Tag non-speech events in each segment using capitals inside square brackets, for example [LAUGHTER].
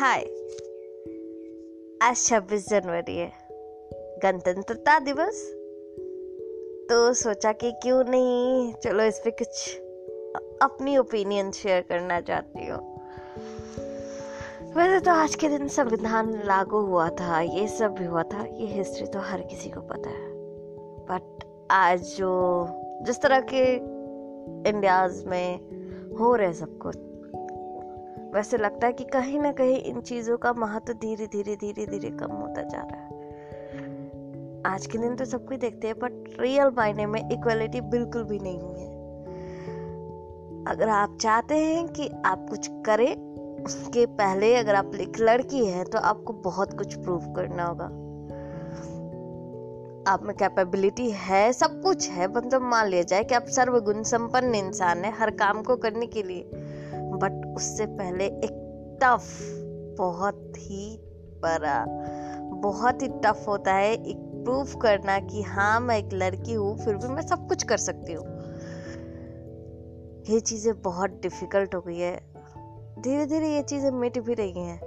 हाय। आज छब्बीस जनवरी है। गणतंत्रता दिवस? तो सोचा कि क्यों नहीं? चलो इस पे कुछ अपनी ओपिनियन शेयर करना चाहती हूँ। वैसे तो आज के दिन संविधान लागू हुआ था, ये सब भी हुआ था, ये हिस्ट्री तो हर किसी को पता है। बट आज जो, जिस तरह के इंडियाज में हो रहे सब कुछ वैसे लगता है कि कहीं ना कहीं इन चीज़ों का महत्व धीरे धीरे धीरे धीरे कम होता जा रहा है। आज के दिन तो सब कुछ देखते हैं बट रियल मायने में इक्वलिटी बिल्कुल भी नहीं हुई है। अगर आप चाहते हैं कि आप कुछ करें, उसके पहले अगर आप एक लड़की है तो आपको बहुत कुछ प्रूव करना होगा। आप में कैपेबिलिटी है, सब कुछ है मतलब मान लिया जाए कि आप सर्वगुण संपन्न इंसान है, हर काम को करने के लिए। बट उससे पहले एक टफ बहुत ही बड़ा, बहुत ही टफ होता है एक प्रूफ करना कि हाँ मैं एक लड़की हूँ, फिर भी मैं सब कुछ कर सकती हूँ। ये चीज़ें बहुत डिफ़िकल्ट हो गई है। धीरे धीरे ये चीज़ें मिट भी रही हैं।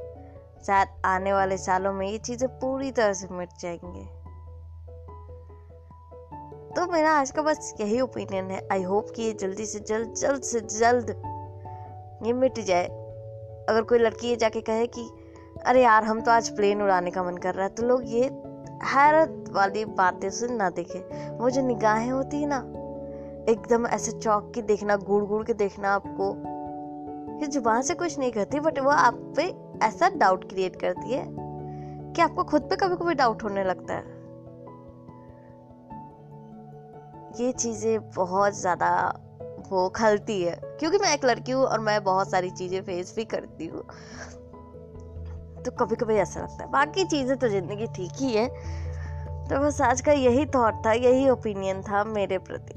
शायद आने वाले सालों में ये चीज़ें पूरी तरह से मिट जाएँगे। तो मेरा आज का बस यही ओपिनियन है। आई होप कि ये जल्दी से जल्द जल्द से जल्द ये मिट जाए। अगर कोई लड़की ये जाके कहे कि, अरे यार, हम तो आज प्लेन उड़ाने का मन कर रहा है तो लोग ये हैरत वाली बातें से ना देखे। वो जो निगाहें होती है ना, एकदम ऐसे चौक के देखना गुड़ गुड़ के देखना आपको। ये ज़ुबान से कुछ नहीं करती बट वो आप पे ऐसा डाउट क्रिएट करती है कि आपको खुद पे कभी कभी डाउट होने लगता है। ये चीज़ें बहुत ज़्यादा वो खलती है। क्योंकि मैं एक लड़की हूँ और मैं बहुत सारी चीज़ें फेस भी करती हूँ। तो कभी कभी ऐसा लगता है, बाकी चीज़ें तो ज़िंदगी ठीक ही है। तो बस आज का यही थॉट था, यही ओपिनियन था मेरे प्रति।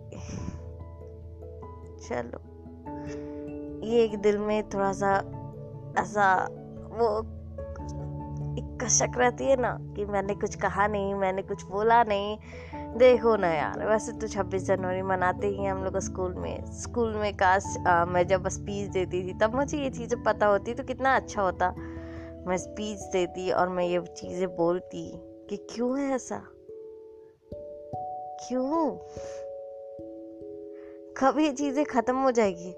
चलो। ये एक दिल में थोड़ा सा ऐसा वो एक कशक रहती है ना कि मैंने कुछ कहा नहीं, मैंने कुछ बोला नहीं। देखो ना यार, वैसे तो छब्बीस जनवरी मनाते ही हम लोग स्कूल में। स्कूल में काश मैं जब स्पीच देती थी, तब मुझे ये चीज़ें पता होती तो कितना अच्छा होता। मैं स्पीच देती और मैं ये चीज़ें बोलती कि क्यों है ऐसा? क्यों? कब ये चीज़ें ख़त्म हो जाएगी?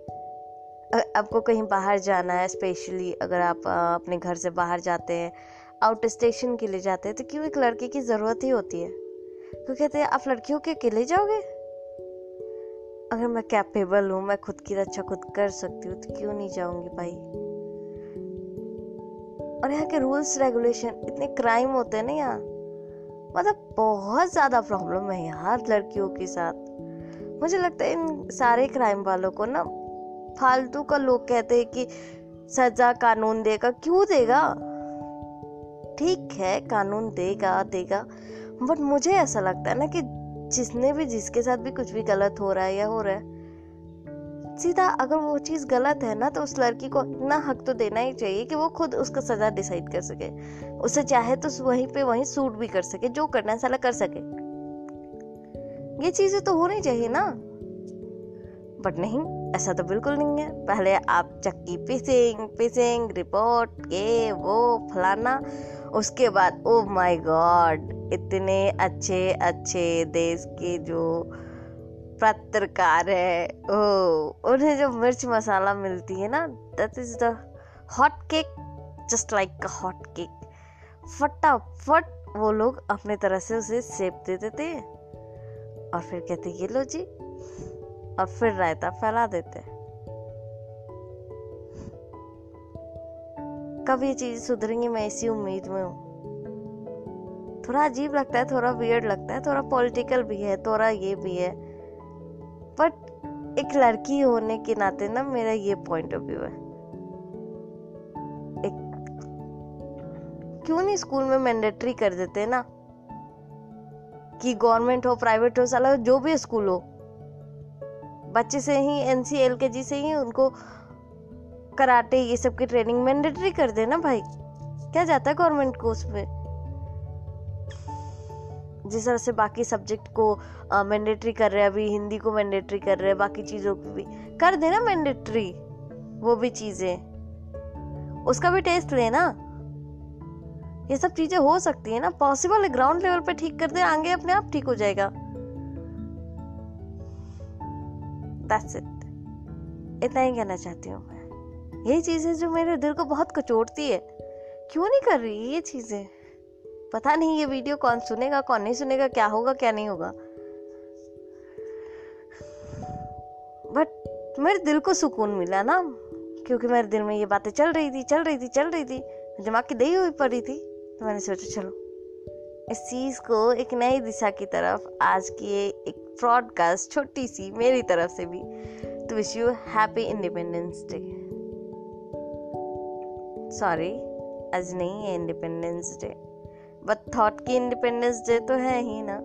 आपको कहीं बाहर जाना है स्पेशली अगर आप अपने घर से बाहर जाते हैं आउट स्टेशन के लिए जाते हैं तो क्यों एक लड़के की ज़रूरत ही होती है? तो कहते हैं, आप लड़कियों के अकेले जाओगे? अगर मैं कैपेबल हूँ, मैं खुद की रक्षा खुद कर सकती हूँ तो क्यों नहीं जाऊँगी भाई? और यहाँ के रूल्स रेगुलेशन इतने क्राइम होते हैं ना यहाँ। मतलब बहुत ज़्यादा प्रॉब्लम है यार लड़कियों के साथ। मुझे लगता है इन सारे क्राइम वालों को ना फालतू का लोग कहते हैं कि सजा कानून देगा। क्यों देगा? ठीक है, कानून देगा देगा। बट मुझे ऐसा लगता है ना कि जिसने भी, जिसके साथ भी कुछ भी गलत हो रहा है या हो रहा है, सीधा अगर वो चीज़ गलत है ना तो उस लड़की को इतना हक तो देना ही चाहिए कि वो खुद उसका सजा डिसाइड कर सके। उसे चाहे तो वहीं पे वहीं सूट भी कर सके, जो करना है साला कर सके। ये चीज़ें तो होनी चाहिए ना। बट नहीं, ऐसा तो बिल्कुल नहीं है। पहले आप चक्की पिसिंग पिसिंग रिपोर्ट ये वो फलाना उसके बाद ओ माय गॉड इतने अच्छे अच्छे देश के जो पत्रकार है ओ उन्हें जो मिर्च मसाला मिलती है ना that is the hot cake just like a hot cake फटाफट वो लोग अपने तरह से उसे सेप दे देते हैं। और फिर कहते ये लो जी। और फिर रायता फैला देते कब ये चीज़ सुधरेंगी, मैं इसी उम्मीद में हूँ। थोड़ा अजीब लगता है, थोड़ा वियर्ड लगता है, थोड़ा पॉलिटिकल भी है, थोड़ा ये भी है। बट एक लड़की होने के नाते ना, मेरा ये पॉइंट ऑफ़ व्यू है। एक क्यों नहीं स्कूल में मैंडेटरी कर देते ना? कि गवर्नमेंट हो प्राइवेट हो, साला जो भी स्कूल हो। बच्चे से ही एन सी एल के जी से ही उनको कराटे, ये सब की ट्रेनिंग मैंडेटरी कर देना भाई। क्या जाता है गवर्नमेंट को उसमें जिस तरह से बाकी सब्जेक्ट को मैंडेटरी कर रहे हैं, अभी हिंदी को मैंडेटरी कर रहे हैं, बाकी चीज़ों को भी। कर देना मैंडेटरी वो भी चीज़ें। उसका भी टेस्ट लेना। ये सब चीज़ें हो सकती है ना। पॉसिबल है ग्राउंड लेवल पे ठीक कर दे, आगे अपने आप ठीक हो जाएगा। इतना ही कहना चाहती हूँ मैं। यही चीज़ें जो मेरे दिल को बहुत कचोटती है। क्यों नहीं कर रही ये चीज़ें? पता नहीं ये वीडियो कौन सुनेगा, कौन नहीं सुनेगा, क्या होगा, क्या नहीं होगा। बट मेरे दिल को सुकून मिला ना, क्योंकि मेरे दिल में ये बातें चल रही थी, चल रही थी, चल रही थी। दिमाग की दही हुई पड़ी थी तो मैंने सोचा, चलो, इस चीज़ को एक नई दिशा की तरफ़, आज की एक ब्रॉडकास्ट छोटी सी मेरी तरफ़ से भी, to wish you happy independence Day. Sorry आज नहीं है इंडिपेंडेंस डे बट थॉट की इंडिपेंडेंस डे तो है ही ना.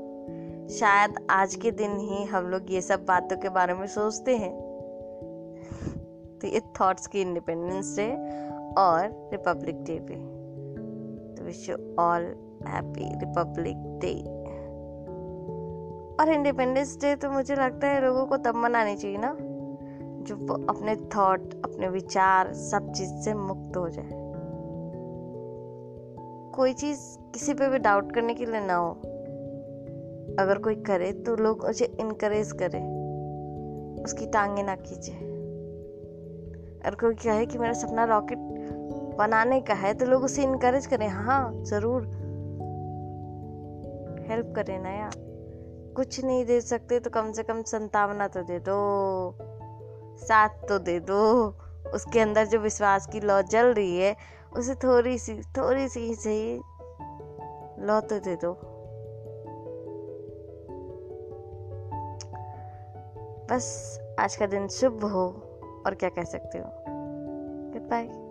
शायद आज के दिन ही हम लोग ये सब बातों के बारे में सोचते हैं. [LAUGHS] तो ये थॉट्स की इंडिपेंडेंस डे और रिपब्लिक डे पे. तो wish you all happy republic day और इंडिपेंडेंस डे तो मुझे लगता है लोगों को तब मनानी चाहिए ना. जो वो अपने थॉट अपने विचार सब चीज़ से मुक्त हो जाए। कोई चीज़ किसी पे भी डाउट करने के लिए ना हो। अगर कोई करे तो लोग उसे इनकरेज करे। उसकी टांगे ना खींचे। अगर कोई कहे कि मेरा सपना रॉकेट बनाने का है तो लोग उसे इनकरेज करें। हाँ ज़रूर। हेल्प करें ना यार। कुछ नहीं दे सकते तो कम से कम संतावना तो दे दो। साथ तो दे दो। उसके अंदर जो विश्वास की लौ जल रही है, उसे थोड़ी सी थोड़ी सी सही लौ तो दे दो। बस, आज का दिन शुभ हो, और क्या कह सकते हो? Good bye